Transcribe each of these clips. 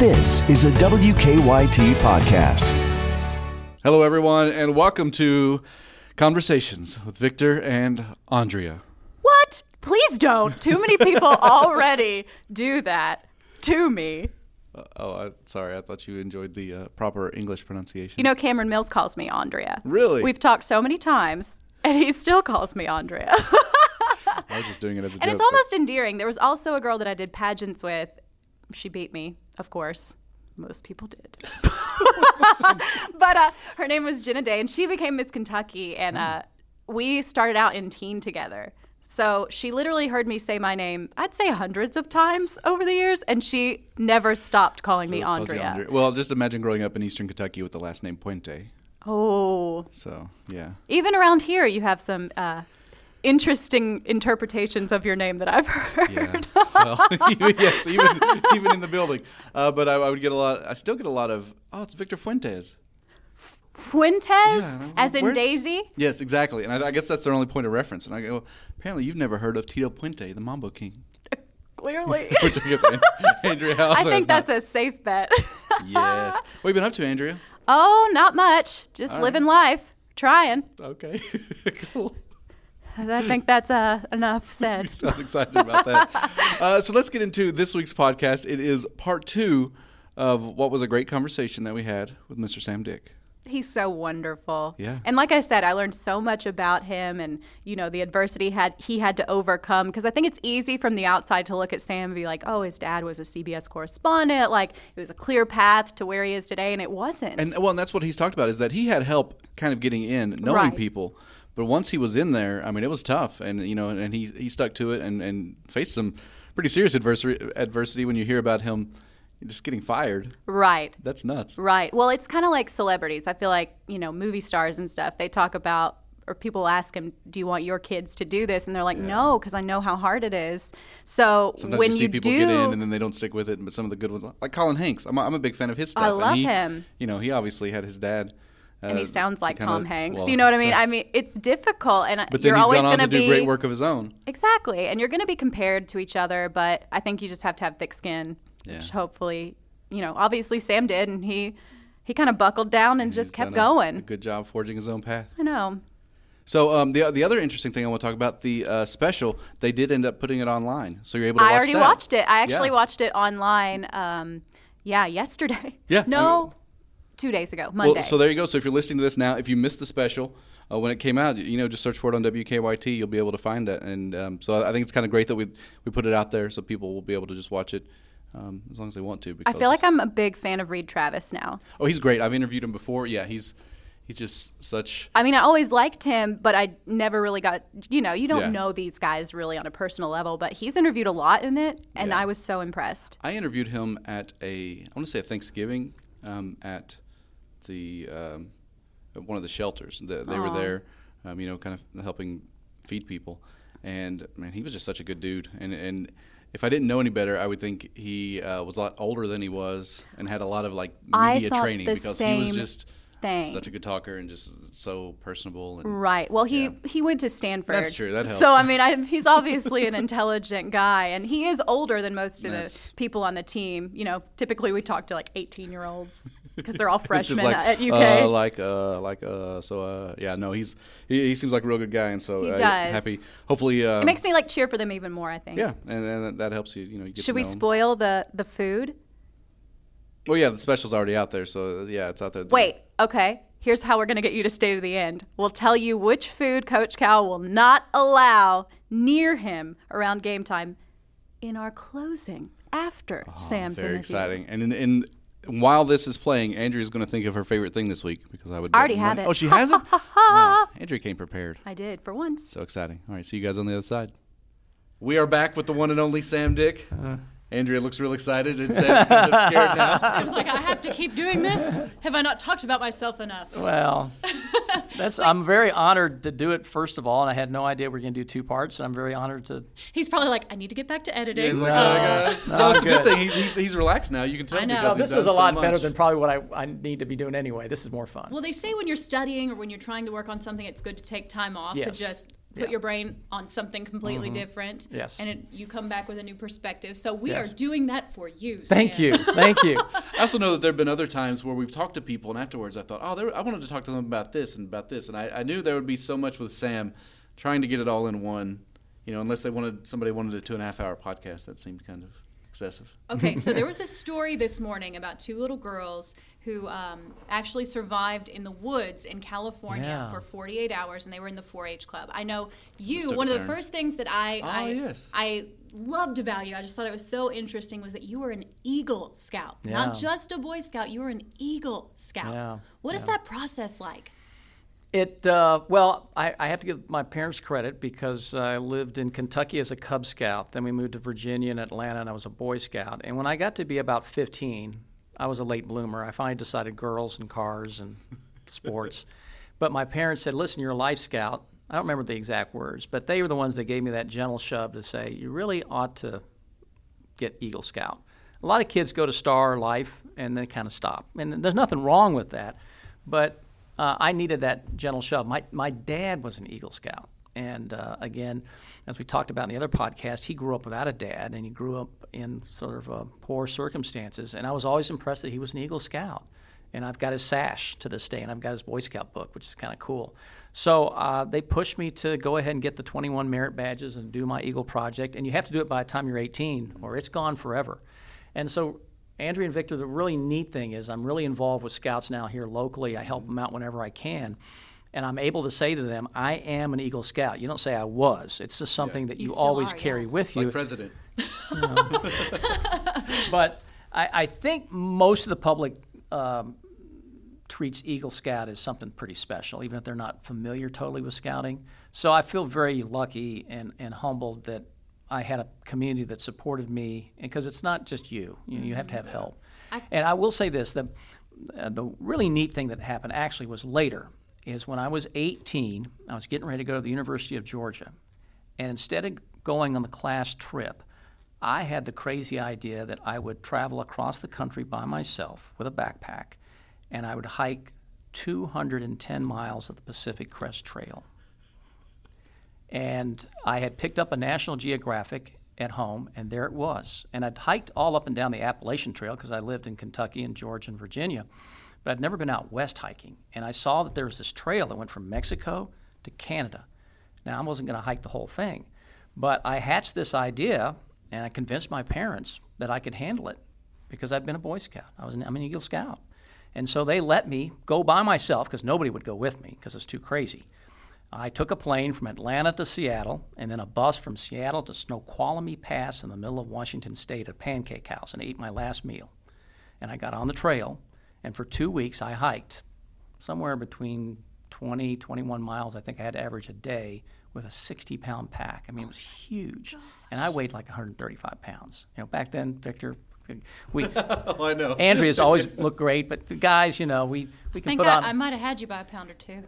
This is a WKYT podcast. Hello, everyone, and welcome to Conversations with Victor and Andrea. What? Please don't. Too many people already do that to me. Uh, oh, I, sorry. I thought you enjoyed the uh, proper English pronunciation. You know, Cameron Mills calls me Andrea. Really? We've talked so many times, and he still calls me Andrea. I was just doing it as a and joke. it's but- almost endearing. There was also a girl that I did pageants with. She beat me, of course. Most people did. but uh, her name was Jenna Day, and she became Miss Kentucky. And uh, we started out in teen together. So she literally heard me say my name, I'd say hundreds of times over the years, and she never stopped calling So me you Andrea. Andrea. Well, just imagine growing up in Eastern Kentucky with the last name Puente. Oh, So, yeah. even around here, you have some uh, interesting interpretations of your name that I've heard. Yeah. well, yes, even even in the building. Uh, but I, I would get a lot. I still get a lot of. Oh, it's Victor Fuentes. Fuentes, Yeah, as in where- Daisy. Yes, exactly. And I, I guess that's their only point of reference. And I go, apparently you've never heard of Tito Puente, the Mambo King. Clearly. Which I guess An- Andrea I think not. that's a safe bet. Yes. What have you been up to, Andrea? oh, not much. Just All living life, trying. Okay. cool. I think that's uh, enough You said. sound excited about that. Uh, so let's get into this week's podcast. It is part two of what was a great conversation that we had with Mr. Sam Dick. He's so wonderful. Yeah. And like I said, I learned so much about him and, you know, the adversity had he had to overcome because I think it's easy from the outside to look at Sam and be like, "Oh, his dad was a CBS correspondent, like it was a clear path to where he is today," and it wasn't. And well, and that's what he's talked about is that he had help kind of getting in, knowing Right. people. But once he was in there, I mean, it was tough, and you know, and he he stuck to it and and faced some pretty serious adversity. Adversity when you hear about him just getting fired, right. that's nuts. Right. Well, it's kind of like celebrities. I feel like, you know, movie stars and stuff, they talk about, or people ask them, do you want your kids to do this? And they're like, no, because I know how hard it is. So Sometimes when you see people do, get in and then they don't stick with it, but some of the good ones, like Colin Hanks, I'm a, I'm a big fan of his stuff. I and love he, him. You know, he obviously had his dad. Uh, and he sounds like kinda- Tom Hanks. well, you know what I mean? yeah. I mean, it's difficult, and But you're always going to do be great work of his own. exactly, and you're going to be compared to each other. But I think you just have to have thick skin, Yeah. which hopefully, you know, obviously Sam did, and he he kind of buckled down and just kept done a- going. A good job forging his own path. I know. So um, the the other interesting thing I want to talk about the uh, special they did end up putting it online, so you're able to I watch already that. watched it. I actually Yeah. watched it online. Um, yeah, yesterday. Yeah, No, two days ago, Monday. Well, so there you go. So if you're listening to this now, if you missed the special uh, when it came out, you know, just search for it on WKYT. You'll be able to find it. And um, so I think it's kind of great that we we put it out there so people will be able to just watch it um, as long as they want to. I feel like I'm a big fan of Reid Travis now. oh, he's great. I've interviewed him before. Yeah, he's he's just such. I mean, I always liked him, but I never really got, you know, you don't Yeah. know these guys really on a personal level, but he's interviewed a lot in it, and Yeah. I was so impressed. I interviewed him at a I want to say a Thanksgiving um, at the um, one of the shelters. The, they were there, um, you know, kind of helping feed people. And man, he was just such a good dude. And and if I didn't know any better, I would think he uh, was a lot older than he was and had a lot of like media training because he was just thing. such a good talker and just so personable. And Right. Well, he Yeah. he went to Stanford. That's true. That helps. So I mean, I, he's obviously an intelligent guy, and he is older than most of That's- the people on the team. You know, typically we talk to like 18 year olds because they're all freshmen like at UK. uh, like uh, like uh, so uh, yeah no he's he, he seems like a real good guy and so He uh, does. happy hopefully uh, it makes me like cheer for them even more. I think. Yeah, and, and that helps you. You know, you get Should we know spoil the the food? Well, yeah, the special's already out there, so yeah, it's out there. Wait. Okay. Here's how we're going to get you to stay to the end. We'll tell you which food Coach Cal will not allow near him around game time in our closing after Sam's Oh, very interview. exciting. And in, in while this is playing, Andrea's going to think of her favorite thing this week because I would. I already bet have money- it. Oh, she has it. wow, Andrea came prepared. I did for once. So exciting! All right, see you guys on the other side. We are back with the one and only Sam Dick. Uh, Andrea looks real excited, and Sam's kind of scared now. I was like, I have to keep doing this. Have I not talked about myself enough? Well, that's I'm very honored to do it first of all, and I had no idea we are going to do two parts. And I'm very honored to. He's probably like, I need to get back to editing. He's like, No. "Oh, guys." No, No, that's a good good. thing. He's, he's, he's relaxed now. You can tell I know. because No, he's this is a lot so better than probably what I, I need to be doing anyway. This is more fun. well, they say when you're studying or when you're trying to work on something, it's good to take time off Yes. to just put Yeah. your brain on something completely mm-hmm. different. Yes. And it, you come back with a new perspective. So we Yes. are doing that for you. Thank you, thank you. I also know that there have been other times where we've talked to people, and afterwards I thought, oh, there, I wanted to talk to them about this and about this, and I, I knew there would be so much with Sam trying to get it all in one. You know, unless they wanted somebody wanted a two and a half hour podcast, that seemed kind of excessive. Okay, so there was a story this morning about two little girls who um, actually survived in the woods in California Yeah. for 48 hours, and they were in the 4-H club. I know you. One of the turn. first things that I Ah, I, yes. I loved about you, I just thought it was so interesting, was that you were an Eagle Scout, Yeah. not just a Boy Scout. You were an Eagle Scout. Yeah, What is yeah. that process like? It uh, well, I, I have to give my parents credit because I lived in Kentucky as a Cub Scout. Then we moved to Virginia and Atlanta, and I was a Boy Scout. And when I got to be about 15, I was a late bloomer. I finally decided girls and cars and sports. But my parents said, "Listen, you're a Life Scout." I don't remember the exact words, but they were the ones that gave me that gentle shove to say, "You really ought to get Eagle Scout." A lot of kids go to Star Life and they kind of stop, and there's nothing wrong with that. But uh, I needed that gentle shove. My my dad was an Eagle Scout, and uh, again, as we talked about in the other podcast, he grew up without a dad, and he grew up in sort of uh, poor circumstances. And I was always impressed that he was an Eagle Scout. And I've got his sash to this day, and I've got his Boy Scout book, which is kind of cool. So uh, they pushed me to go ahead and get the 21 merit badges and do my Eagle project. And you have to do it by the time you're 18, or it's gone forever. And so Andrea and Victor, the really neat thing is I'm really involved with Scouts now here locally. I help them out whenever I can. And I'm able to say to them, I am an Eagle Scout. You don't say I was. It's just something that You you, always are, yeah. carry with It's you. like president. but I, I think most of the public um, treats Eagle Scout as something pretty special, even if they're not familiar totally with scouting. So I feel very lucky and, and humbled that I had a community that supported me, because it's not just you. You, know, you have to have help. and I will say this: the uh, the really neat thing that happened actually was later. Is when I was 18, I was getting ready to go to the University of Georgia, and instead of going on the class trip, I had the crazy idea that I would travel across the country by myself with a backpack, and I would hike 210 miles of the Pacific Crest Trail. And I had picked up a National Geographic at home, and there it was. And I'd hiked all up and down the Appalachian Trail because I lived in Kentucky and Georgia and Virginia, but I'd never been out west hiking. And I saw that there was this trail that went from Mexico to Canada. Now, I wasn't going to hike the whole thing, but I hatched this idea, and I convinced my parents that I could handle it because I'd been a Boy Scout. I was an, I'm an Eagle Scout. And so they let me go by myself because nobody would go with me because it's too crazy. I took a plane from Atlanta to Seattle and then a bus from Seattle to Snoqualmie Pass in the middle of Washington State at Pancake House and ate my last meal. And I got on the trail, and for two weeks I hiked somewhere between 20, 21 miles, I think I had to average a day with a 60 pound pack. I mean, it was huge. Oh, And I weighed like 135 pounds. You know, back then, Victor, we, Oh, I know. Andrea's always looked great, but the guys, you know, we, we can Thank put God on. I might have had you by a pound or two.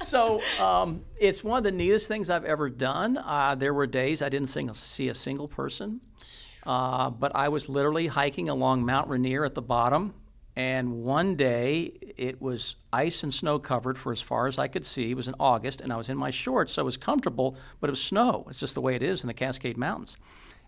so um, it's one of the neatest things I've ever done. Uh, there were days I didn't sing, see a single person, uh, but I was literally hiking along Mount Rainier at the bottom. And one day it was ice and snow covered for as far as I could see. It was in August, and I was in my shorts, so it was comfortable, but it was snow. It's just the way it is in the Cascade Mountains.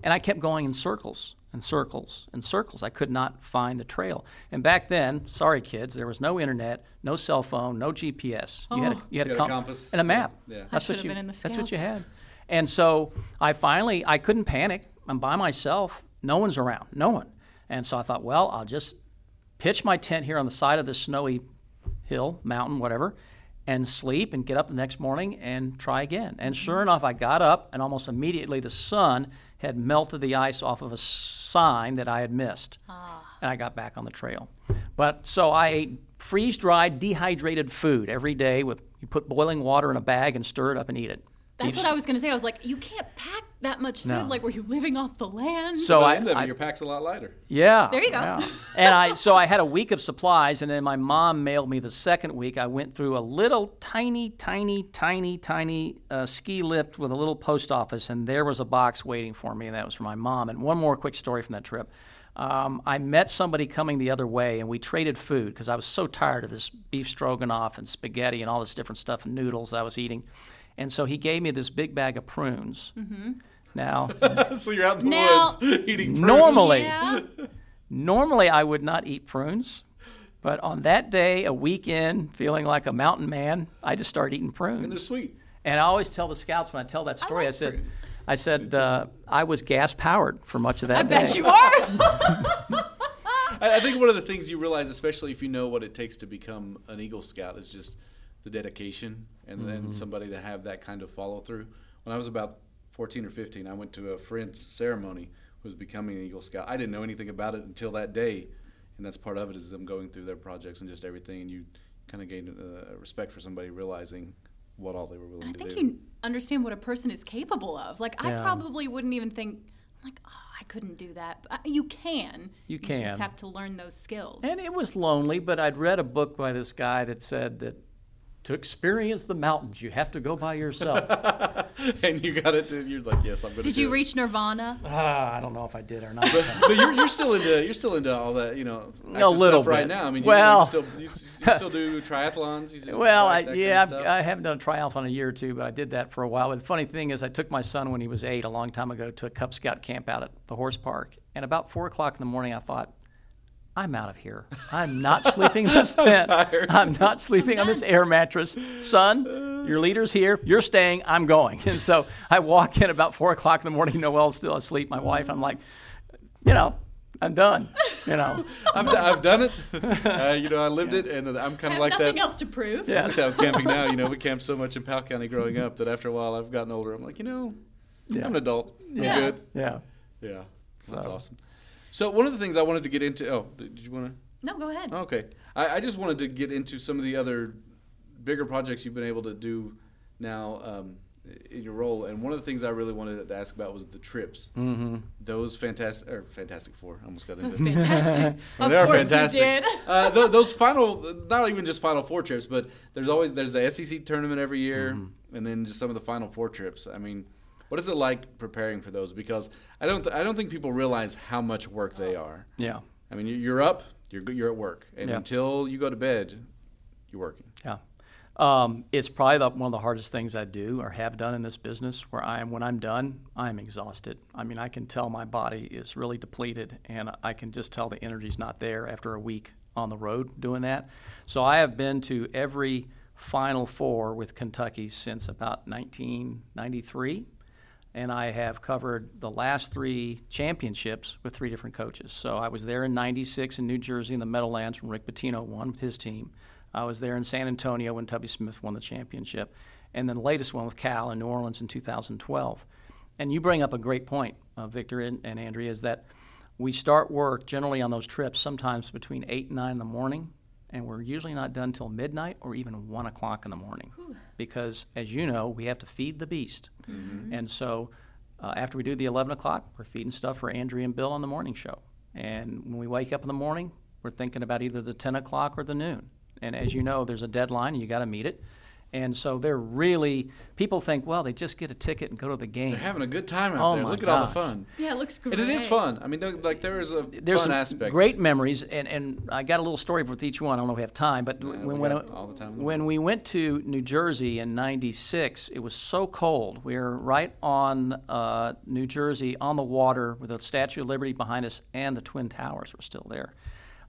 And I kept going in circles and circles and circles. I could not find the trail. And back then, sorry kids, there was no internet, no cell phone, no GPS. Oh. You had a, you had You a, had a compass. and a map. Yeah. I That's should what you. been in the That's what you had. And so I finally, I couldn't panic. I'm by myself. No one's around. No one. And so I thought, well, I'll just pitch my tent here on the side of this snowy hill, mountain, whatever, and sleep and get up the next morning and try again. And mm-hmm. sure enough, I got up, and almost immediately the sun had melted the ice off of a sign that I had missed. Ah. And I got back on the trail. But so I ate freeze dried, dehydrated food every day with you put boiling water in a bag and stir it up and eat it. That's what I was going to say. I was like, you can't pack that much food. No. Like, were you living off the land? So By I, the end of it, your pack's a lot lighter. Yeah. There you go. yeah. and I so I had a week of supplies, and then my mom mailed me the second week. I went through a little tiny, tiny, tiny, tiny uh, ski lift with a little post office, and there was a box waiting for me, and that was for my mom. And one more quick story from that trip. Um, I met somebody coming the other way, and we traded food because I was so tired of this beef stroganoff and spaghetti and all this different stuff and noodles I was eating. And so he gave me this big bag of prunes. Mm-hmm. Now, so you're out in the Now- woods eating prunes. normally, Yeah. normally I would not eat prunes, but on that day, a weekend, feeling like a mountain man, I just started eating prunes. And they're sweet. And I always tell the scouts when I tell that story, I, like said, fruit. I said uh, I was gas powered for much of that I day. bet you are. I, I think one of the things you realize, especially if you know what it takes to become an Eagle Scout, is just the dedication and then somebody to have that kind of follow through. When I was about 14 or 15, I went to a friend's ceremony who was becoming an Eagle Scout. I didn't know anything about it until that day, and that's part of it is them going through their projects and just everything, and you kind of gain uh, respect for somebody realizing what all they were willing I to do. I think you understand what a person is capable of. Like I probably wouldn't even think like, oh, I couldn't do that. But can. you can. You just have to learn those skills. And it was lonely, but I'd read a book by this guy that said that to experience the mountains, you have to go by yourself. and you got it. You're like, yes, I'm going to. Did you reach Nirvana? Ah, I don't know if I did or not. but you're, you're still into you're still into all that you know active little stuff right now. I mean, you, Well- you still you, s- you still do triathlons. You do Well, I, that kind of yeah, I've, stuff? I haven't done a triathlon in a year or two, but I did that for a while. But the funny thing is, I took my son when he was eight, a long time ago, to a Cub Scout camp out at the horse park. And about four o'clock in the morning, I thought, I'm out of here. I'm not sleeping in this tent. I'm not sleeping on this air mattress. Son, your leader's here. You're staying. I'm going. And so I walk in about four o'clock in the morning. Noelle's still asleep. My wife. I'm like, you know, I'm done. You know. I've, d- I've done it. Uh, you know, I lived it, and I'm kind of like nothing that. Nothing else to prove. Yeah. Like that camping now. You know, we camped so much in Powell County growing up that after a while, I've gotten older. I'm like, you know, Yeah. I'm an adult. I'm Yeah. good. Yeah. Yeah, that's So- awesome. So one of the things I wanted to get into. Oh, did you want to? No, go ahead. Okay. I, I just wanted to get into some of the other bigger projects you've been able to do now um, in your role. And one of the things I really wanted to ask about was the trips. Mm-hmm. Those fantastic, or Fantastic Four. I almost got That was into fantastic. Well, of they are course fantastic. you did. uh, th- those final, not even just final four trips, but there's always there's the SEC tournament every year, Mm-hmm. and then just some of the final four trips. I mean, what is it like preparing for those? Because I don't th- I don't think people realize how much work they are. Yeah. I mean, you- you're up, you're you're at work, and Yeah. until you go to bed, you're working. Yeah. Um, it's probably the, one of the hardest things I do or have done in this business where I am, when I'm done, I'm exhausted. I mean, I can tell my body is really depleted and I can just tell the energy's not there after a week on the road doing that. So I have been to every Final Four with Kentucky since about 1993 and I have covered the last three championships with three different coaches. So I was there in '96 in New Jersey in the Meadowlands when Rick Pitino won with his team. I was there in San Antonio when Tubby Smith won the championship, and then the latest one with Cal in New Orleans in 2012. And you bring up a great point, uh, Victor and, and Andrea, is that we start work generally on those trips sometimes between eight and nine in the morning, and we're usually not done till midnight or even one o'clock in the morning, because as you know, we have to feed the beast. And so uh, after we do the 11 o'clock, we're feeding stuff for Andrea and Bill on the morning show. And when we wake up in the morning, we're thinking about either the 10 o'clock or the noon. And as you know, there's a deadline and you got to meet it. And so they're really, people think, well, they just get a ticket and go to the game. They're having a good time out Oh there. my Look at all the gosh. fun. Yeah, it looks great. And it is fun. I mean, like there is a There's fun some aspect. great memories, and, and I got a little story with each one. I don't know if we have time, but Yeah, when, we when, all the time the when we went to New Jersey in '96, it was so cold. We were right on uh, New Jersey on the water with the Statue of Liberty behind us, and the Twin Towers were still there.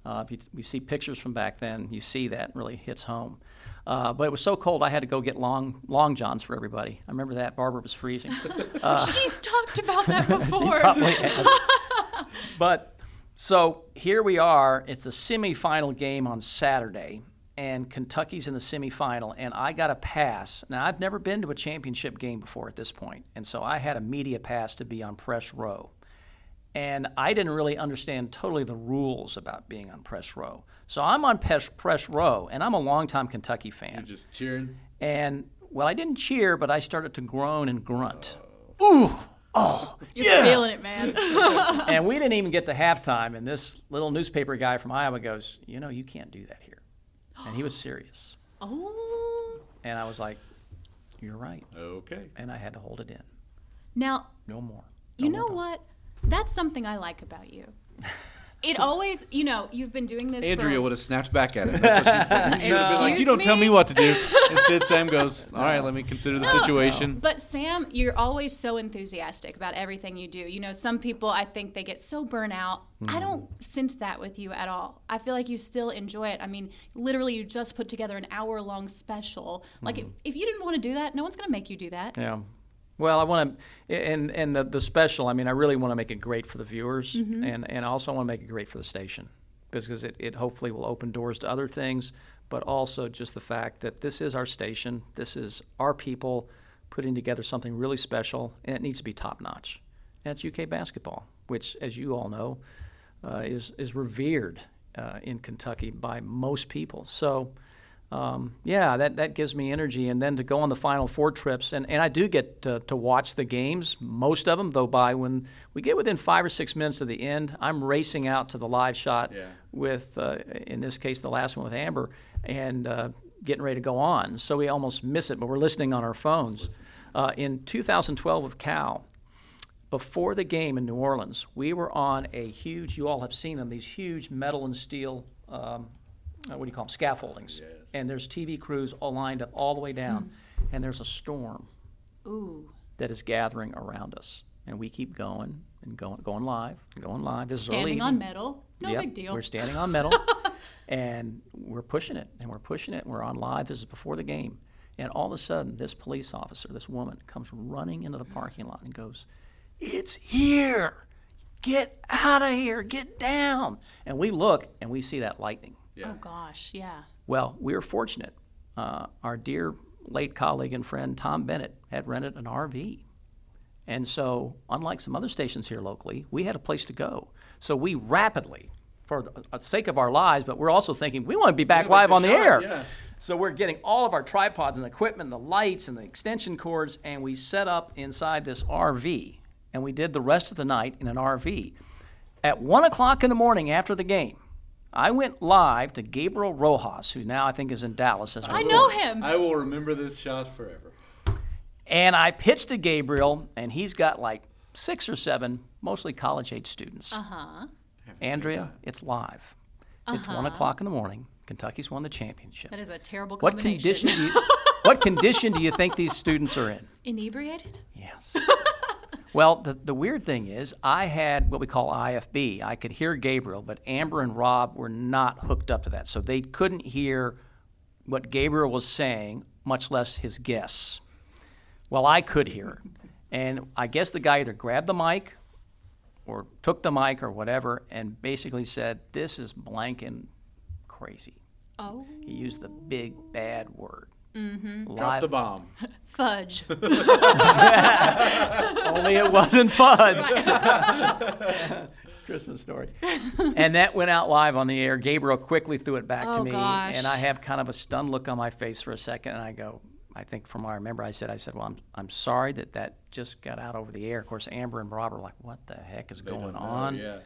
Uh, if you, we see pictures from back then, you see that really hits home. Uh, but it was so cold, I had to go get long long johns for everybody. I remember that. Barbara was freezing. She's talked about that before. probably has. but so here we are. It's a semifinal game on Saturday, and Kentucky's in the semifinal, and I got a pass. Now I've never been to a championship game before at this point, and so I had a media pass to be on press row. And I didn't really understand totally the rules about being on press row. So I'm on press, press row, and I'm a longtime Kentucky fan. You're just cheering. And well, I didn't cheer, but I started to groan and grunt. Oh. Ooh. Oh, oh you're feeling it, man. and we didn't even get to halftime, and this little newspaper guy from Iowa goes, "You know, you can't do that here," and he was serious. oh. And I was like, "You're right," Okay. and I had to hold it in. Now, No more. you know what? That's something I like about you. It always, you know, you've been doing this. Andrea for, would have snapped back at it. That's what she said. She should have been like, "You don't tell me?" me what to do." Instead, Sam goes, "All right, let me consider the oh. situation." But Sam, you're always so enthusiastic about everything you do. You know, some people I think they get so burnt out. I mm-hmm. don't sense that with you at all. I feel like you still enjoy it. I mean, literally, you just put together an hour long special. Like, mm-hmm. if, if you didn't want to do that, no one's going to make you do that. Yeah. Well, I want to, and and the, the special. I mean, I really want to make it great for the viewers, and and I also want to make it great for the station, because it, it hopefully will open doors to other things, but also just the fact that this is our station, this is our people putting together something really special, and it needs to be top notch. And it's UK basketball, which, as you all know, uh, is is revered uh, in Kentucky by most people. So um, yeah, that, that gives me energy. And then to go on the final four trips, and, and I do get to, to watch the games, most of them, though, by when we get within five or six minutes of the end, I'm racing out to the live shot Yeah. with, uh, in this case, the last one with Amber, and uh, getting ready to go on. So we almost miss it, but we're listening on our phones. Uh, in 2012 with Cal, before the game in New Orleans, we were on a huge, you all have seen them, these huge metal and steel, um, uh, what do you call them, scaffoldings. And there's TV crews all lined up all the way down. And there's a storm Ooh. that is gathering around us. And we keep going and going, going live, and going live. This is early standing on metal, No Yep, big deal. We're standing on metal, and we're pushing it, and we're pushing it. And we're on live. This is before the game, and all of a sudden, this police officer, this woman, comes running into the parking lot and goes, "It's here! Get out of here! Get down!" And we look, and we see that lightning. Oh, gosh. Yeah. Well, we were fortunate. Uh, our dear late colleague and friend Tom Bennett had rented an RV. And so, unlike some other stations here locally, we had a place to go. So we rapidly, for the uh, sake of our lives, but we're also thinking we want to be back like live the on the air. yeah. So we're getting all of our tripods and equipment, the lights and the extension cords, and we set up inside this RV. And we did the rest of the night in an RV. At one o'clock in the morning after the game, I went live to Gabriel Rojas, who now I think is in Dallas as I well. know him. I will remember this shot forever. And I pitched to Gabriel, and he's got like six or seven, mostly college age students. Uh huh. Andrea, it's live. Uh-huh. It's one o'clock in the morning. Kentucky's won the championship. That is a terrible What combination. condition do you, what condition do you think these students are in? Inebriated? Yes. well, the, the weird thing is, I had what we call IFB. I could hear Gabriel, but Amber and Rob were not hooked up to that. So they couldn't hear what Gabriel was saying, much less his guests. Well, I could hear. And I guess the guy either grabbed the mic or took the mic or whatever and basically said, This is blanking crazy. Oh. He used the big bad word. Mm-hmm. Drop the bomb. Fudge. Only it wasn't fudge. Christmas story. and that went out live on the air. Gabriel quickly threw it back to Oh, me, gosh. and I have kind of a stunned look on my face for a second, and I go. I think from what I remember, I said, I said, well, I'm, I'm sorry that that just got out over the air. Of course, Amber and Rob are like, what the heck is going Don't know, on? Yeah.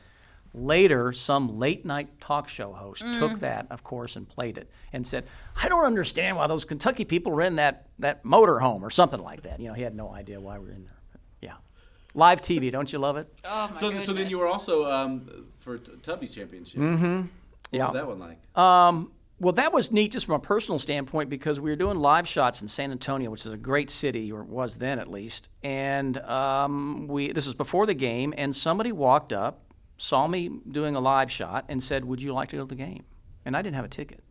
Later, some late night talk show host Mm. took that, of course, and played it and said, I don't understand why those Kentucky people were in that, that motor home or something like that. You know, he had no idea why we were in there. But yeah. Live TV, don't you love it? Oh, my So, so then you were also um, for T- Tubby's championship. Mm-hmm. What Yeah. was that one like? Um, well, that was neat just from a personal standpoint because we were doing live shots in San Antonio, which is a great city, or was then at least. And um, we this was before the game, and somebody walked up, saw me doing a live shot, and said, "Would you like to go to the game?" And I didn't have a ticket.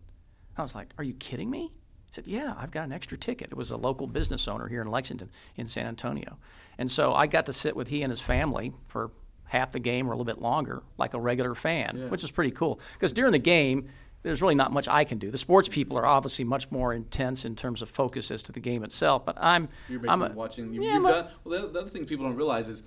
I was like, "Are you kidding me?" He said, "Yeah, I've got an extra ticket." It was a local business owner here in Lexington, in San Antonio, and so I got to sit with he and his family for half the game or a little bit longer, like a regular fan, which is pretty cool. Because during the game, there's really not much I can do. The sports people are obviously much more intense in terms of focus as to the game itself. But I'm, You're I'm basically a- watching. You, yeah, you've I'm a- done. Well, the, the other thing people don't realize is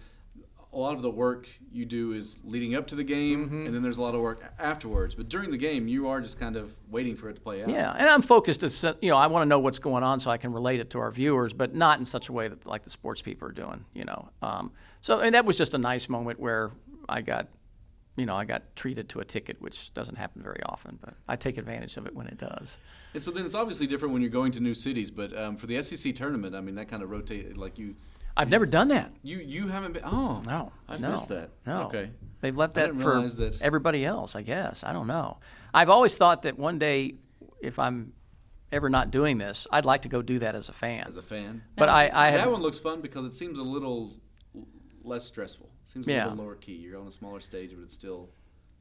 a lot of the work you do is leading up to the game, Mm-hmm. and then there's a lot of work afterwards. But during the game, you are just kind of waiting for it to play out. Yeah, and I'm focused. As, you know, I want to know what's going on so I can relate it to our viewers, but not in such a way that like the sports people are doing. You know, um, so and that was just a nice moment where I got, you know, I got treated to a ticket, which doesn't happen very often, but I take advantage of it when it does. And so then it's obviously different when you're going to new cities. But um, for the SEC tournament, I mean, that kind of rotate like you. I've never done that. You you haven't been. Oh No, I no, missed that. No, Okay. they've left that for that- everybody else. I guess I don't know. I've always thought that one day, if I'm ever not doing this, I'd like to go do that as a fan. As a fan, but I, I that have, one looks fun because it seems a little less stressful. seems a Yeah. little lower key. You're on a smaller stage, but it's still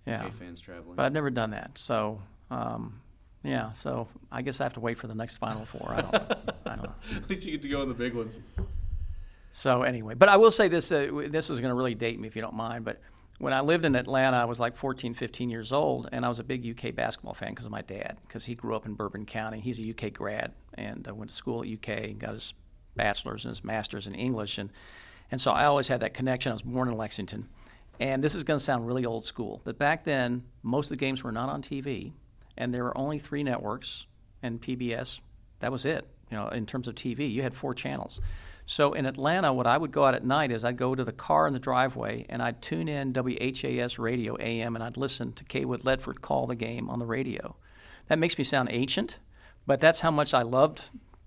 yeah, UK fans traveling. but I've never done that. So, um, yeah, so I guess I have to wait for the next Final Four. I don't, I don't know. At least you get to go in the big ones. So anyway, but I will say this: uh, this is going to really date me if you don't mind. But when I lived in Atlanta, I was like 14, 15 years old, and I was a big UK basketball fan because of my dad, because he grew up in Bourbon County. He's a UK grad and uh, went to school at UK, and got his bachelor's and his master's in English, and and so I always had that connection. I was born in Lexington, and this is going to sound really old school, but back then most of the games were not on TV, and there were only three networks and PBS. That was it. You know, in terms of TV, you had four channels. So in Atlanta, what I would go out at night is I'd go to the car in the driveway and I'd tune in WHAS radio AM and I'd listen to Cawood Ledford call the game on the radio. That makes me sound ancient, but that's how much I loved.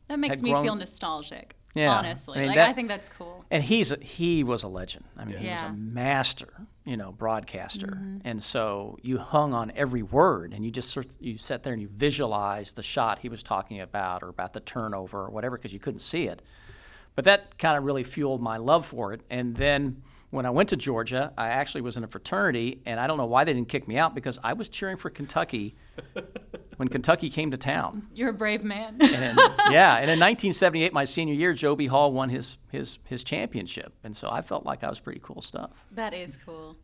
That makes me grown- feel nostalgic. Yeah. Honestly, I mean, like that- I think that's cool. And he's a, he was a legend. I mean, he was a master, you know, broadcaster. Mm-hmm. And so you hung on every word, and you just sort of, you sat there and you visualized the shot he was talking about, or about the turnover, or whatever, because you couldn't see it. But that kind of really fueled my love for it. And then when I went to Georgia, I actually was in a fraternity, and I don't know why they didn't kick me out because I was cheering for Kentucky when Kentucky came to town. You're a brave man. And yeah, and in 1978, my senior year, Joe B. Hall won his, his, his championship. And so I felt like I was pretty cool stuff. that is cool.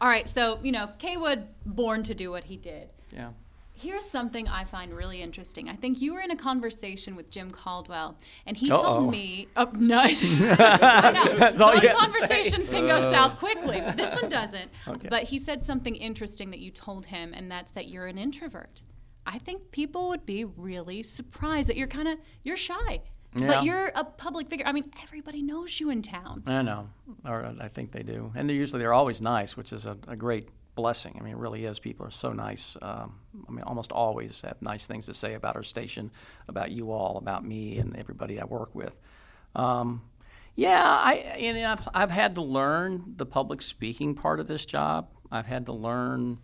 All right, so you know, Cawood born to do what he did. Yeah. Here's something I find really interesting. I think you were in a conversation with Jim Caldwell, and he Uh-oh. told me, "Oh, nice." I know. All Those had to say. conversations can go uh. south quickly, but this one doesn't. Okay. But he said something interesting that you told him, and that's that you're an introvert. I think people would be really surprised that you're kind of you're shy, Yeah. but you're a public figure. I mean, everybody knows you in town. I know, or I think they do, and they're usually they're always nice, which is a, a great blessing. I mean, it really is. People are so nice. Um, I mean, almost always have nice things to say about our station, about you all, about me, and everybody I work with. Um, yeah, I you know, I've, I've had to learn the public speaking part of this job. I've had to learn.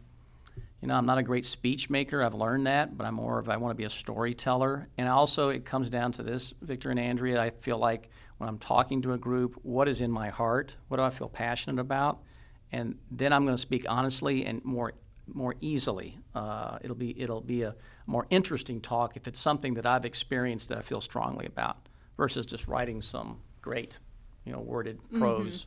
You know, I'm not a great speech maker. I've learned that, but I'm more of I want to be a storyteller. And also, it comes down to this, Victor and Andrea. I feel like when I'm talking to a group, what is in my heart? What do I feel passionate about? And then I'm going to speak honestly and more more easily. Uh, it'll be it'll be a more interesting talk if it's something that I've experienced that I feel strongly about, versus just writing some great, you know, worded prose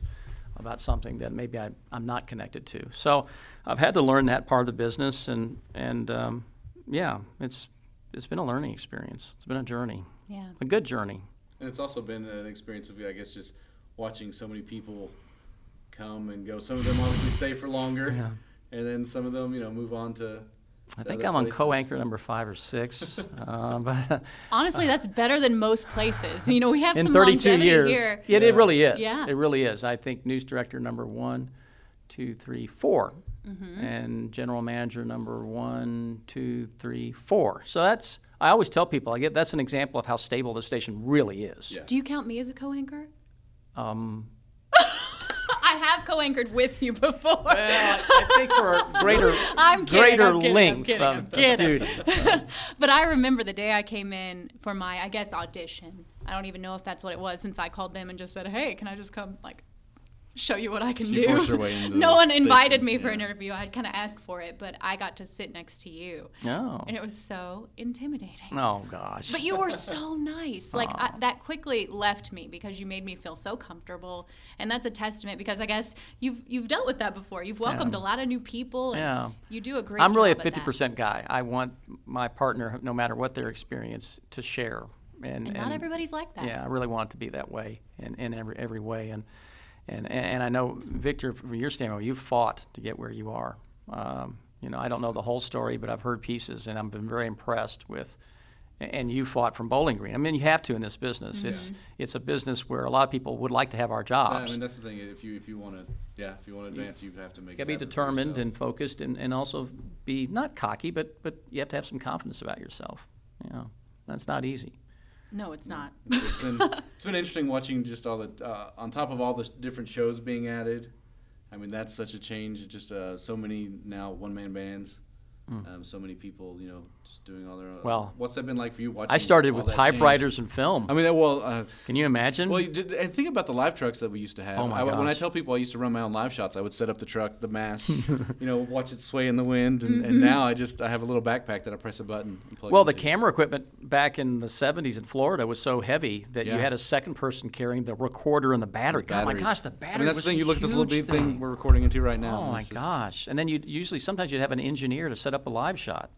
about something that maybe I, I'm not connected to. So I've had to learn that part of the business, and and um, yeah, it's it's been a learning experience. It's been a journey, Yeah. a good journey. And it's also been an experience of, I guess, just watching so many people come and go. Some of them obviously stay for longer, and then some of them, you know, move on to. I think I'm on co-anchor number five or six, uh, but Honestly, that's better than most places. You know, we have in some 32 longevity years, here. Yeah, it really is. Yeah. It really is. I think news director number one, two, three, four, Mm-hmm. and general manager number one, two, three, four. So that's. I always tell people, I get that's an example of how stable the station really is. Yeah. Do you count me as a co-anchor? Um, I have co-anchored with you before. well, I, think for a greater, I'm kidding, greater I'm kidding, I'm kidding, of, I'm of kidding. duty. but I remember the day I came in for my, I guess, audition. I don't even know if that's what it was since I called them and just said, "Hey, can I just come like show you what I can She do?" her way into no one invited station, me for an interview. I'd kind of asked for it, but I got to sit next to you, Oh. and it was so intimidating. Oh gosh. But you were so nice. Like I, that quickly left me because you made me feel so comfortable, and that's a testament because I guess you've you've dealt with that before. You've welcomed Yeah. a lot of new people, and Yeah. you do a great. I'm really a job at that. 50% guy. I want my partner, no matter what their experience, to share. And, And not everybody's like that. Yeah, I really want it to be that way in, in every every way. And and and I know Victor, from your standpoint, you've fought to get where you are. Um, you know, I don't know the whole story, but I've heard pieces, and I've been very impressed with. And you fought from Bowling Green. I mean, you have to in this business. It's it's a business where a lot of people would like to have our Yeah, jobs. I mean, that's the thing. If you if you want to, yeah, if you want to advance, you have to make. You got to be determined and focused, and, and also be not cocky, but but you have to have some confidence about yourself. You know, that's not easy. No, it's not. It's been it's been interesting watching just all the uh, on top of all the different shows being added. I mean, that's such a change. Just uh, so many now one man bands. Um, so many people, you know, just doing all their. Own. Well, what's that been like for you? Watching I started with typewriters and film. I mean, well, uh, Can you imagine? well, you did, and think about the live trucks that we used to have. Oh, my I, When I tell people I used to run my own live shots, I would set up the truck, the mast, you know, watch it sway in the wind, and, and now I just I have a little backpack that I press a button. Well, the camera equipment back in the 70s in Florida was so heavy that you had a second person carrying the recorder and the battery. God, my gosh, the battery I mean, that's was the thing. You look at this little huge bitty thing we're recording into right now. Oh my gosh! And then you usually sometimes you'd have an engineer to set up a live shot.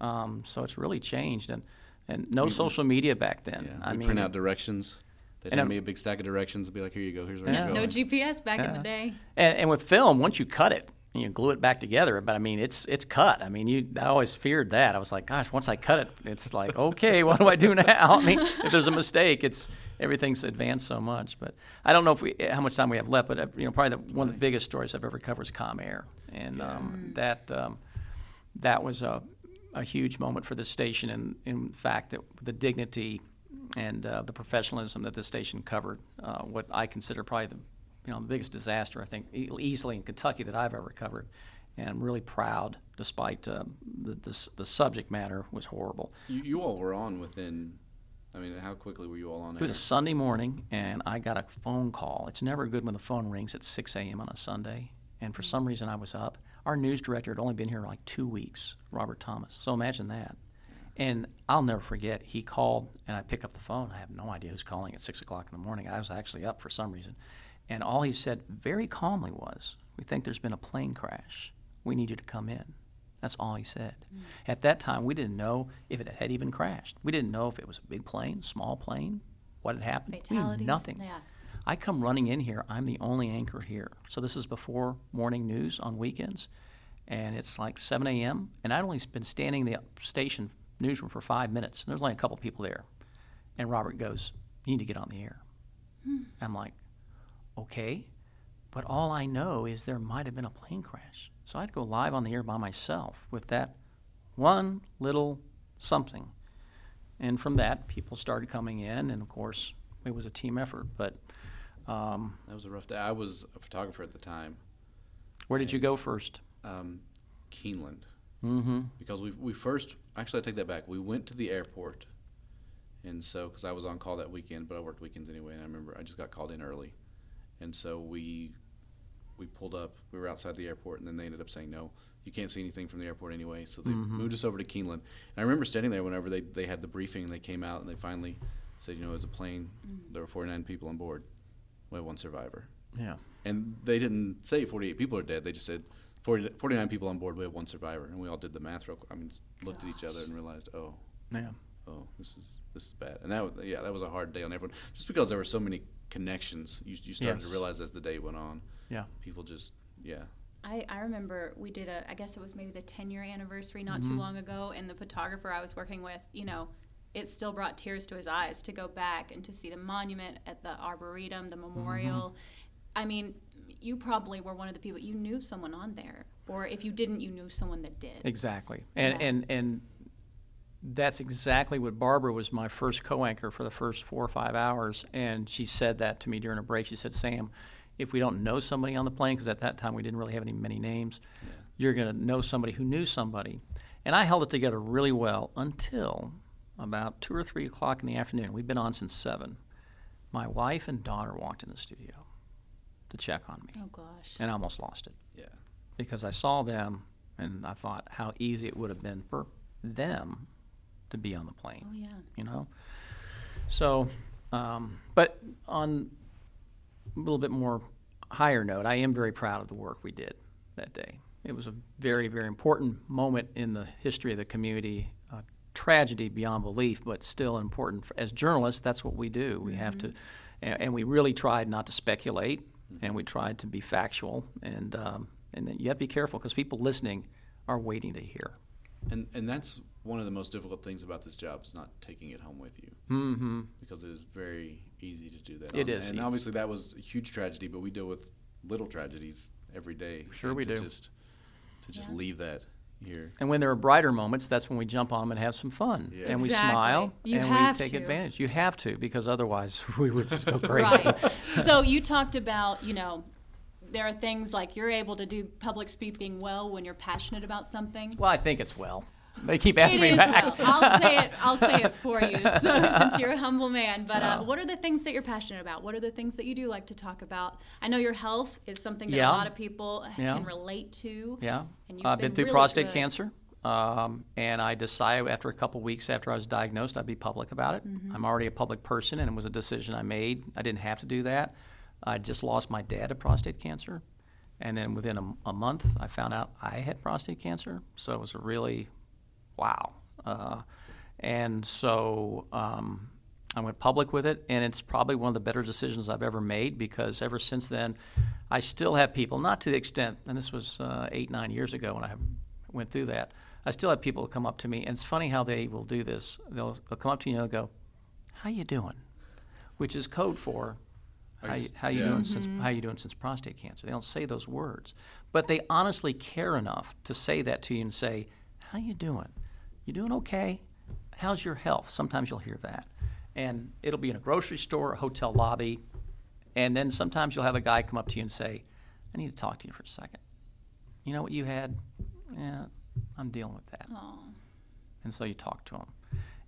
Um, so it's really changed, and and no social media back then. Yeah, I we mean, print out directions. They'd And hand me a big stack of directions and be like, "Here you go. Here's where Yeah. you're No. GPS back in the day. and, and with film, once you cut it, you glue it back together. But I mean, it's it's cut. I mean, you I always feared that. I was like, gosh, once I cut it, it's like, okay, what do I do now? I mean, if there's a mistake, it's everything's advanced so much. But I don't know if we how much time we have left. But uh, you know, probably the, one of the biggest stories I've ever covered is Comair, and um, that um, that was a a huge moment for the station, and in fact, that the dignity and uh, the professionalism that the station covered, uh, what I consider probably the you know the biggest disaster I think e- easily in Kentucky that I've ever covered, and I'm really proud, despite uh, the, the the subject matter was horrible. You, you all were on within. I mean, how quickly were you all on It was a Sunday morning, and I got a phone call. It's never good when the phone rings at 6 a.m. on a Sunday, and for some reason I was up. Our news director had only been here like two weeks, Robert Thomas. So imagine that. And I'll never forget, he called, and I pick up the phone. I have no idea who's calling at 6 o'clock in the morning. I was actually up for some reason. And all he said very calmly was, We think there's been a plane crash. We need you to come in. That's all he said. Mm. At that time, we didn't know if it had even crashed. We didn't know if it was a big plane, small plane, what had happened. Fatalities, nothing. yeah. I come running in here. I'm the only anchor here. So this is before morning news on weekends, and it's like 7 a.m. And I'd only been standing in the station newsroom for five minutes. And there's only a couple people there. And Robert goes, "You need to get on the air." Hmm. I'm like, "Okay," but all I know is there might have been a plane crash. So I'd go live on the air by myself with that one little something. And from that, people started coming in, and of course, it was a team effort. But um, That was a rough day. I was a photographer at the time. where did you go first? Um, Keeneland. Mm-hmm. because we we first actually I take that back. We went to the airport, and so because I was on call that weekend, but I worked weekends anyway, and I remember I just got called in early, and so we we pulled up. We were outside the airport, and then they ended up saying no, you can't see anything from the airport anyway. So they moved us over to Keeneland, and I remember standing there whenever they they had the briefing and they came out and they finally said, you know, it was a plane. There were 49 people on board. We had one survivor Yeah. and they didn't say 48 people are dead. They just said 40, 49 people on board. We have one survivor, and we all did the math real quick. I mean, just looked at each other and realized, oh, Yeah. oh, this is this is bad. And that was, yeah, that was a hard day on everyone, just because there were so many connections. You, you started Yes. to realize as the day went on, Yeah. people just yeah. I, I remember we did a, I guess it was maybe the 10 year anniversary not Mm-hmm. too long ago, and the photographer I was working with, you know, it still brought tears to his eyes to go back and to see the monument at the Arboretum, the memorial. Mm-hmm. I mean, you probably were one of the people, you knew someone on there. Or if you didn't, you knew someone that did. Exactly. And Yeah. and and that's exactly what Barbara was my first co-anchor for the first four or five hours, and she said that to me during a break. She said, "Sam, if we don't know somebody on the plane, because at that time we didn't really have any many names, you're going to know somebody who knew somebody." And I held it together really well until about two or three o'clock in the afternoon. We'd been on since seven. My wife and daughter walked in the studio to check on me, Oh, gosh. and I almost lost it Yeah. because I saw them and I thought how easy it would have been for them to be on the plane, Oh, yeah. you know? So, um, but on a little bit more higher note, I am very proud of the work we did that day. It was a very, very important moment in the history of the community. A tragedy beyond belief, but still important. For, as journalists, that's what we do. We have to, and, and we really tried not to speculate, and we tried to be factual. And um, and then you have to be careful because people listening are waiting to hear. And and that's one of the most difficult things about this job is not taking it home with you. Mm-hmm. because it is very easy to do that. It on- is, and yeah. obviously that was a huge tragedy, but we deal with little tragedies every day. Sure we to do. Just to just Yeah. leave that, here. And when there are brighter moments, that's when we jump on them and have some fun. Yeah. And we Exactly. smile You and have we take to. advantage. You have to, because otherwise we would just go crazy. Right. so you talked about, you know, there are things like you're able to do public speaking well when you're passionate about something. Well, I think it's well. They keep asking It me back. well. I'll say it. I'll say it for you. So since you're a humble man, but uh, what are the things that you're passionate about? What are the things that you do like to talk about? I know your health is something that Yeah. a lot of people Yeah. can relate to. Yeah, And you've I've been, been through really prostate good. cancer, um, and I decided after a couple weeks after I was diagnosed, I'd be public about it. Mm-hmm. I'm already a public person, and it was a decision I made. I didn't have to do that. I just lost my dad to prostate cancer, and then within a, a month, I found out I had prostate cancer. So it was a really, wow. Uh, and so um, I went public with it, and it's probably one of the better decisions I've ever made because ever since then, I still have people, not to the extent, and this was uh, eight, nine years ago when I went through that. I still have people come up to me, and it's funny how they will do this. They'll, they'll come up to you and they'll go, "How you doing?" Which is code for how you, how you yeah. doing since how you doing since prostate cancer. They don't say those words, but they honestly care enough to say that to you and say, "How you doing? You doing okay? How's your health?" Sometimes you'll hear that, and it'll be in a grocery store, a hotel lobby, and then sometimes you'll have a guy come up to you and say, "I need to talk to you for a second. You know what you had? Yeah, I'm dealing with that." And so you talk to him.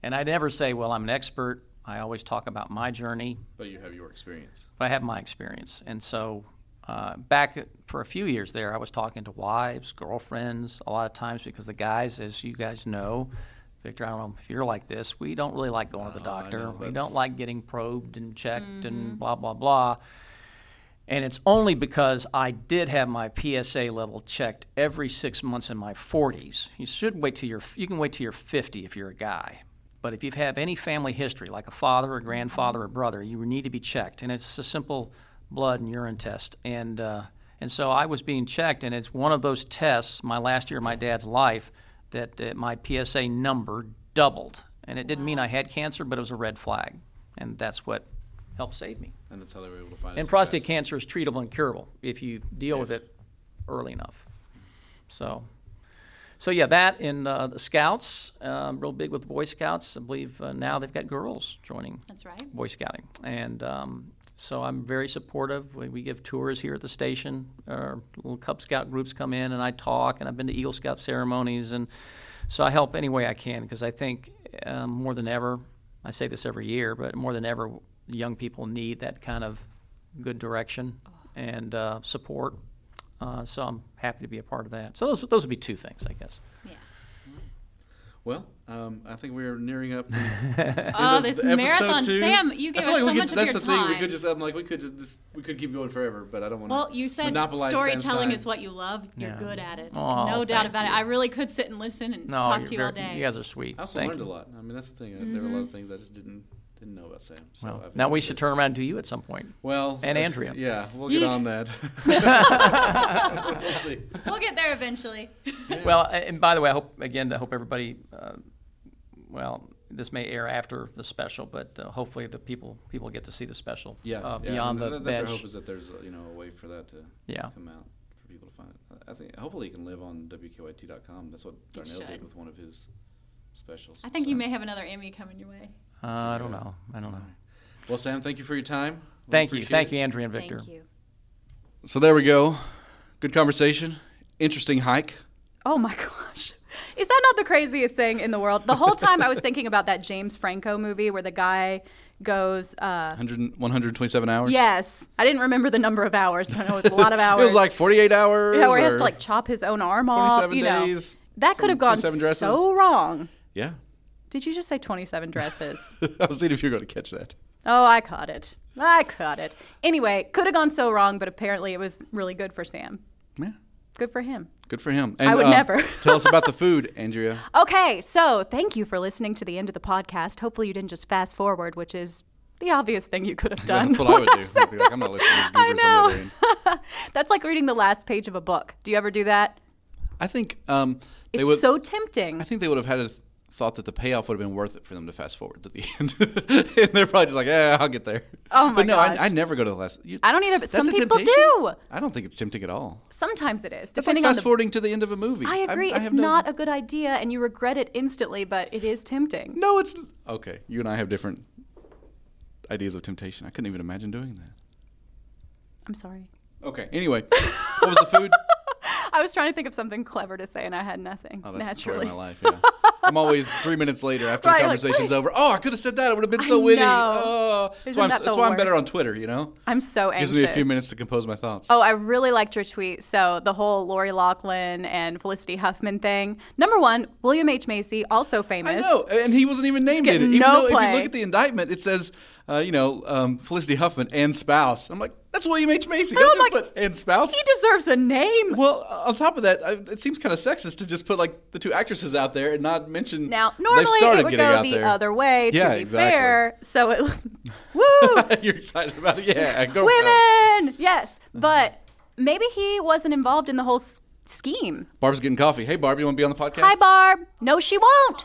and I never say, "Well, I'm an expert." I always talk about my journey, But you have your experience. but I have my experience. And so uh, back for a few years there, I was talking to wives, girlfriends, a lot of times because the guys, as you guys know, Victor, I don't know if you're like this, we don't really like going to the Oh, doctor. know, we don't like getting probed and checked and blah, blah, blah. And it's only because I did have my PSA level checked every six months in my 40s. You should wait till you're, you can wait till you're 50 if you're a guy. But if you have any family history, like a father, a grandfather, or brother, you need to be checked. And it's a simple blood and urine test. And, uh, and so I was being checked, and it's one of those tests, my last year of my dad's life, that uh, my PSA number doubled. And it didn't mean I had cancer, but it was a red flag. And that's what helped save me. And that's how they were able to find it. And prostate fast. cancer is treatable and curable if you deal with it early enough. So, so yeah, that in uh, the Scouts, um, real big with the Boy Scouts. I believe uh, now they've got girls joining That's right. Boy Scouting, and um, so I'm very supportive. We, we give tours here at the station. Our little Cub Scout groups come in, and I talk. And I've been to Eagle Scout ceremonies, and so I help any way I can because I think um, more than ever, I say this every year, but more than ever, young people need that kind of good direction and uh, support. Uh, so I'm happy to be a part of that. So those those would be two things, I guess. Yeah. Well, um, I think we're nearing up. The end Oh, this the episode marathon, two. Sam! You gave us like so we could, much of that's the thing. We could just. I'm like, we could just. This, we could keep going forever, but I don't want to. Well, you said storytelling is what you love. You're Yeah. good at it. Oh, no doubt thank about it. I really could sit and listen and No, talk to you all day. You guys are sweet. I also Thank learned you. a lot. I mean, that's the thing. There were a lot of things I just didn't didn't know about Sam. So Well, now we should this. turn around and do you at some point. Well, And Andrea. Yeah, we'll get on that. we'll see. We'll get there eventually. Well, and by the way, I hope again, I hope everybody. Uh, well, this may air after the special, but uh, hopefully the people people get to see the special. Yeah, uh, yeah, beyond and the that- that's bench. our hope is that there's uh, you know a way for that to Yeah. come out for people to find it. I think hopefully you can live on WKYT.com. That's what Darnell did with one of his specials. I think so. you may have another Emmy coming your way. Uh, I don't know. I don't know. Well, Sam, thank you for your time. We Thank you, thank it. you, Andrea and Victor. Thank you. So there we go. Good conversation. Interesting hike. Oh my gosh. Is that not the craziest thing in the world? The whole time I was thinking about that James Franco movie where the guy goes, uh, 100, 127 hours. yes, I didn't remember the number of hours, but I know it was a lot of hours. It was like 48 hours. yeah, where he has to like chop his own arm off. 27 You know, days, that could have gone 27 dresses. so wrong. Yeah. Did you just say 27 dresses? I was seeing if you were going to catch that. oh, I caught it. I caught it. Anyway, could have gone so wrong, but apparently it was really good for Sam. Yeah. Good for him. Good for him. And, I would uh, never. tell us about the food, Andrea. Okay, so thank you for listening to the end of the podcast. Hopefully, you didn't just fast forward, which is the obvious thing you could have done. That's what I would when do. I'd be like, I'm not listening to I goobers on the other know. That's like reading the last page of a book. Do you ever do that? I think um, It's would. so tempting. I think they would have had th- thought that the payoff would have been worth it for them to fast forward to the end. and they're probably just like, yeah, I'll get there. Oh my But no, gosh. I, I never go to the last. You, I don't either, but that's some a people temptation? do. I don't think it's tempting at all. Sometimes it is, That's like depending on fast the. forwarding to the end of a movie. I agree. It's no- not a good idea, and you regret it instantly, but it is tempting. No, it's okay. You and I have different ideas of temptation. I couldn't even imagine doing that. I'm sorry. Okay. Anyway, what was the food? I was trying to think of something clever to say, and I had nothing. Oh, that's the story naturally. of my life. Yeah. I'm always three minutes later after Right, the conversation's wait. over. Oh, I could have said that. It would have been I so witty. know. Oh, that's why I'm, that that's why I'm better on Twitter. You know, I'm so anxious. gives me a few minutes to compose my thoughts. Oh, I really liked your tweet. So the whole Lori Loughlin and Felicity Huffman thing. Number one, William H Macy, also famous. I know, and he wasn't even named in it. Even no though if you look at the indictment, it says, uh, you know, um, Felicity Huffman and spouse. I'm like, that's William H Macy. Don't just like, put and spouse. He deserves a name. Well, on top of that, it seems kind of sexist to just put like the two actresses out there and not mention. Now, normally started it would go the there. other way. To Yeah, be exactly. fair, so it. Woo, You're excited about it, yeah. Go women. Yes, but maybe he wasn't involved in the whole s- scheme. Barb's getting coffee. Hey, Barb, you want to be on the podcast? Hi, Barb. No, she won't.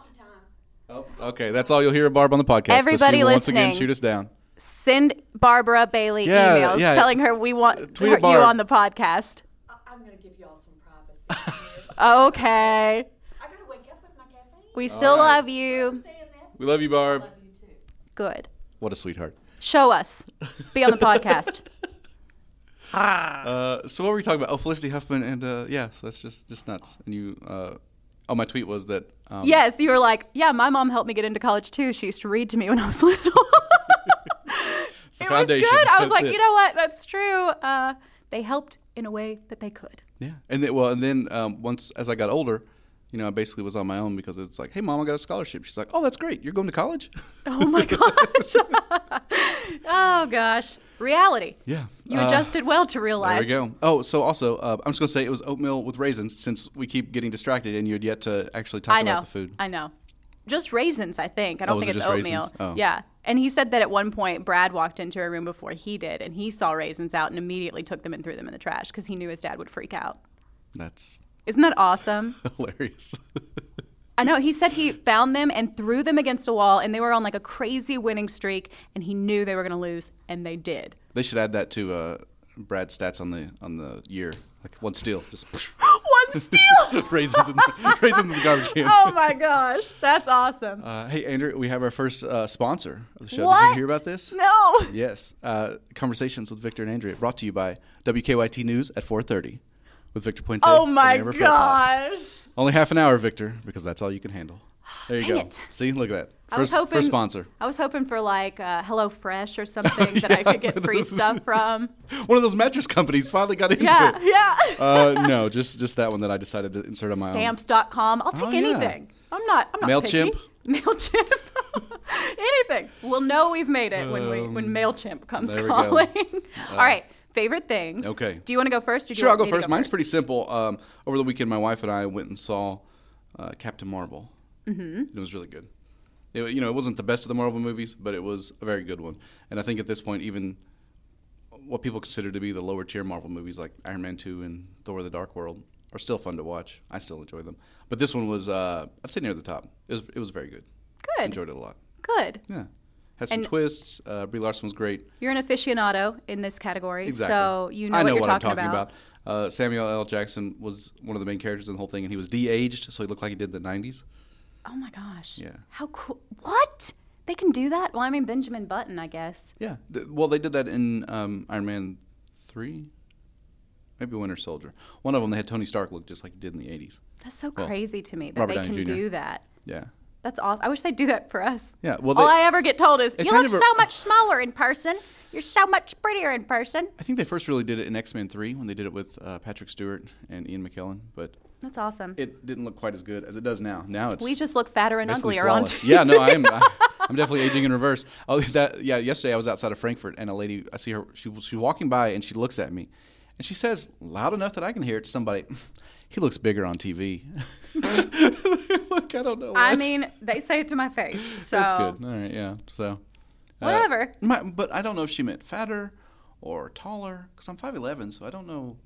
Oh, okay, that's all you'll hear of Barb on the podcast. Everybody she will Once again, listening. shoot us down. Send Barbara Bailey Yeah, emails yeah. telling her we want uh, Tweet her, you on the podcast. I'm going to give you all some privacy. Okay. I got to wake up with my caffeine. We still right. love you. We love you, Barb. You too. Good. What a sweetheart. Show us. Be on the podcast. Uh, so what were we talking about? Oh, Felicity Huffman, and uh, yeah, so that's just just nuts. And you, uh, oh, my tweet was that. Um, yes, you were like, yeah, my mom helped me get into college too. She used to read to me when I was little. it's the it foundation. was good. I was That's like, it. you know what? That's true. Uh, they helped in a way that they could. Yeah, and then well, and then um, once as I got older, you know, I basically was on my own because it's like, hey, mom, I got a scholarship. She's like, oh, that's great. You're going to college? Oh my gosh. oh gosh. Reality. yeah. You Uh, adjusted well to real life. There we go. Oh, so also, uh, I'm just gonna say it was oatmeal with raisins, since we keep getting distracted, and you'd yet to actually talk about the food. I know. Just raisins, I think. I don't Oh, think it it's oatmeal. Oh. Yeah. And he said that at one point Brad walked into a room before he did and he saw raisins out and immediately took them and threw them in the trash because he knew his dad would freak out. That's Isn't that awesome? hilarious. I know. He said he found them and threw them against a wall and they were on like a crazy winning streak and he knew they were going to lose and they did. they should add that to uh, Brad's stats on the on the year, like one steal, just one steal! raisins in the, raisins in the garbage can. oh my gosh. That's awesome. Uh, hey, Andrew, we have our first uh, sponsor of the show. Did you hear about this? no. Yes. Uh, Conversations with Victor and Andrea, brought to you by WKYT News at 4:30 with Victor Puente. Oh my gosh. Only half an hour, Victor, because that's all you can handle. There you Dang go. it. See, look at that. I was hoping first sponsor. I was hoping for like uh, Hello Fresh or something that I could get free stuff from. One of those mattress companies finally got into Yeah, it. yeah. Uh, no, just just that one that I decided to insert on my own. Stamps.com. I'll take Oh, yeah. anything. I'm not. I'm not MailChimp? Picky. Mailchimp. anything. We'll know we've made it when we when Mailchimp comes Um, we go. calling. All right. Favorite things. Okay. Do you want to go first? Or do you Sure, I'll go first. Mine's pretty simple. Um, over the weekend, my wife and I went and saw uh, Captain Marvel. Mm-hmm. It was really good. It, you know, it wasn't the best of the Marvel movies, but it was a very good one. And I think at this point, even what people consider to be the lower tier Marvel movies, like Iron Man 2 and Thor: The Dark World, are still fun to watch. I still enjoy them. But this one was, uh, I'd say, near the top. It was, it was very good. Good. Enjoyed it a lot. Good. Yeah. Had some And- twists. Uh, Brie Larson was great. You're an aficionado in this category, Exactly. so you know I what know you're what talking, I'm talking about. Uh, Samuel L. Jackson was one of the main characters in the whole thing, and he was de-aged, so he looked like he did in the '90s. Oh my gosh. Yeah. How cool. What? They can do that? Well, I mean, Benjamin Button, I guess. Yeah. Well, they did that in um, Iron Man three, maybe Winter Soldier. One of them, they had Tony Stark look just like he did in the '80s. That's so Well, crazy to me that Robert they Downey can Jr.. do that. Yeah. That's awesome. I wish they'd do that for us. Yeah, well, all I ever get told is, "You look a- so much smaller in person. You're so much prettier in person." I think they first really did it in X Men three when they did it with uh, Patrick Stewart and Ian McKellen, but That's awesome. it didn't look quite as good as it does now. Now it's we just look fatter and uglier on. TV. Yeah, no, I am. I, I'm definitely aging in reverse. Oh, that yeah. Yesterday I was outside of Frankfort and a lady. I see her. She was she was walking by and she looks at me, and she says loud enough that I can hear it to somebody. He looks bigger on TV. like I don't know. I mean, they say it to my face. So that's good. All right, yeah. So uh, Whatever. my, but I don't know if she meant fatter or taller because I'm 5'11", so I don't know.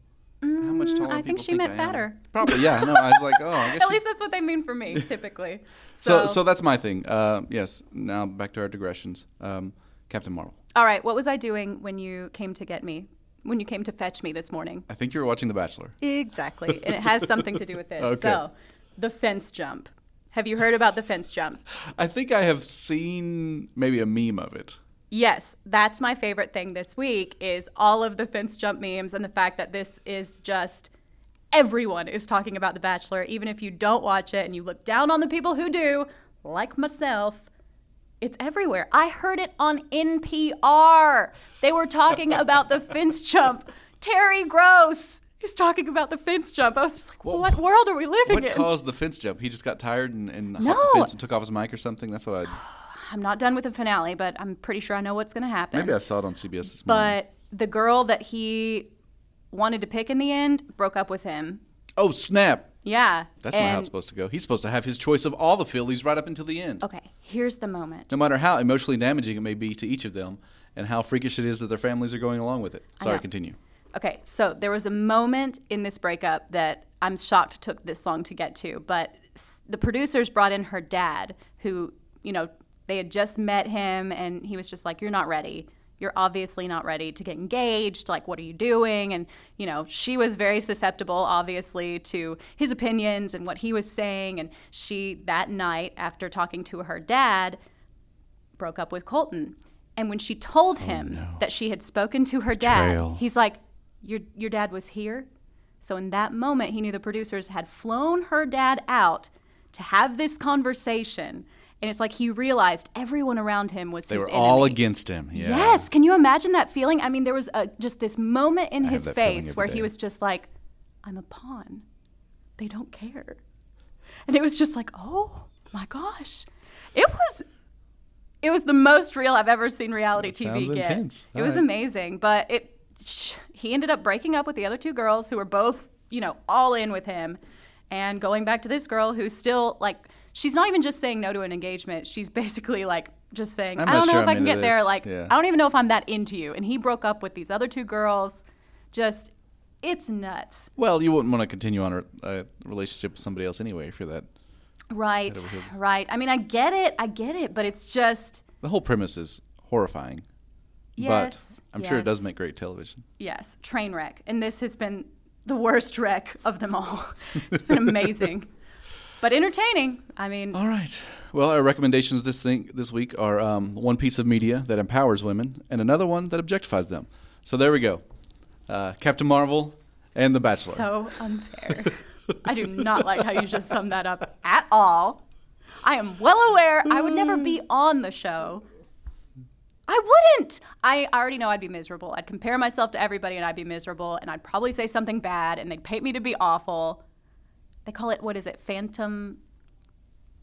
how much taller? Mm, I think she meant I am. fatter. Probably, yeah. No, I was like, oh, I guess. At she- least that's what they mean for me, typically. so, so that's my thing. Uh, yes. Now back to our digressions. Um, Captain Marvel. all right, what was I doing when you came to get me? When you came to fetch me this morning? I think you were watching The Bachelor. Exactly. and it has something to do with this. Okay. So, the fence jump. Have you heard about the fence jump? I think I have seen maybe a meme of it. Yes, that's my favorite thing this week is all of the fence jump memes and the fact that this is just everyone is talking about The Bachelor even if you don't watch it and you look down on the people who do, like myself. It's everywhere. I heard it on NPR. They were talking about the fence jump. Terry Gross is talking about the fence jump. I was just like, Well, what world are we living What in? What caused the fence jump? He just got tired and, and hopped No. the fence and took off his mic or something. That's what I. I'm not done with the finale, but I'm pretty sure I know what's going to happen. Maybe I saw it on CBS this morning. But the girl that he wanted to pick in the end broke up with him. Oh snap! Yeah. That's not how it's supposed to go. He's supposed to have his choice of all the fillies right up until the end. Okay, here's the moment. No matter how emotionally damaging it may be to each of them, and how freakish it is that their families are going along with it. Sorry, continue. Okay, so there was a moment in this breakup that I'm shocked took this long to get to, but s- the producers brought in her dad, who, you know, they had just met him, and he was just like, You're not ready. You're obviously not ready to get engaged. Like, what are you doing? And, you know, she was very susceptible, obviously, to his opinions and what he was saying. And she, that night, after talking to her dad, broke up with Colton. And when she told oh, him that she had spoken to her dad, he's like, your, your dad was here? So in that moment, he knew the producers had flown her dad out to have this conversation. And it's like he realized everyone around him was They his were all against him. Yeah. Yes. Can you imagine that feeling? I mean, there was a, just this moment in I his face where day. he was just like, I'm a pawn. They don't care. And it was just like, oh my gosh. It was it was the most real I've ever seen reality That TV get. intense. It All was right. amazing, but it sh- he ended up breaking up with the other two girls who were both, you know, all in with him and going back to this girl who's still like she's not even just saying no to an engagement. She's basically like just saying, I'm I don't know sure if I'm I can get there. Like, Yeah. I don't even know if I'm that into you. And he broke up with these other two girls. Just, it's nuts. Well, you wouldn't want to continue on a, a relationship with somebody else anyway if you're that. Right, right. I mean, I get it. I get it. But it's just, The whole premise is horrifying. yes. but I'm sure it does make great television. Yes, train wreck. And this has been the worst wreck of them all. it's been amazing. But entertaining. I mean, All right. Well, our recommendations this thing this week are um, one piece of media that empowers women and another one that objectifies them. So there we go. Uh, Captain Marvel and The Bachelor. so unfair. I do not like how you just summed that up at all. I am well aware I would never be on the show. I wouldn't. I already know I'd be miserable. I'd compare myself to everybody and I'd be miserable and I'd probably say something bad and they'd paint me to be awful. They call it what is it? Phantom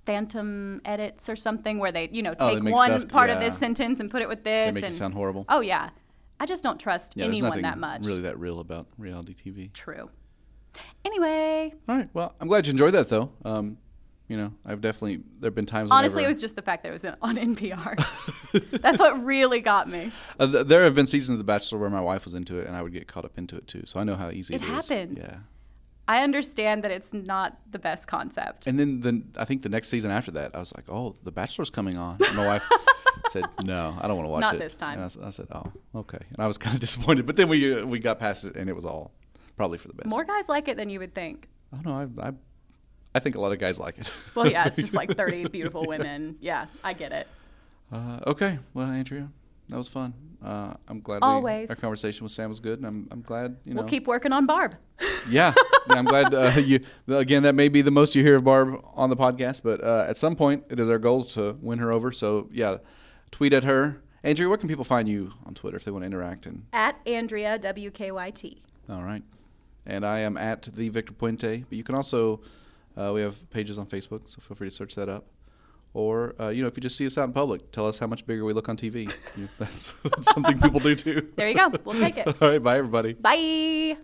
phantom edits or something where they, you know, Oh, take make one stuff- part of this sentence and put it with this they make and sound horrible. Oh yeah. I just don't trust yeah, anyone that much. really that real about reality TV. True. Anyway, All right. Well, I'm glad you enjoyed that, though. Um, you know, I've definitely there've been times. honestly, it was just the fact that it was on NPR. That's what really got me. Uh, th- there have been seasons of The Bachelor where my wife was into it, and I would get caught up into it too. So I know how easy It it is. happens. Yeah. I understand that it's not the best concept. And then, then I think the next season after that, I was like, "Oh, The Bachelor's coming on." And my wife said, "No, I don't want to watch Not it." this time. And I, I said, "Oh, okay." And I was kind of disappointed, but then we uh, we got past it, and it was all probably for the best. More guys like it than you would think. Oh no, I, I I think a lot of guys like it. Well, yeah, it's just like 30 beautiful women. Yeah, I get it. Uh, okay, well, Andrea, that was fun. Uh, I'm glad Always. We, our conversation with Sam was good, and I'm I'm glad you know. We'll keep working on Barb. yeah, yeah, I'm glad uh, you. Again, that may be the most you hear of Barb on the podcast, but uh, at some point, it is our goal to win her over. So yeah, tweet at her. Andrea, where can people find you on Twitter if they want to interact? And At Andrea WKYT. all right, and I am at the Victor Puente. But you can also uh, we have pages on Facebook, so feel free to search that up. Or uh, you know, if you just see us out in public, tell us how much bigger we look on TV. You- that's, that's something people do too. There you go. We'll take it. All right, bye everybody. Bye.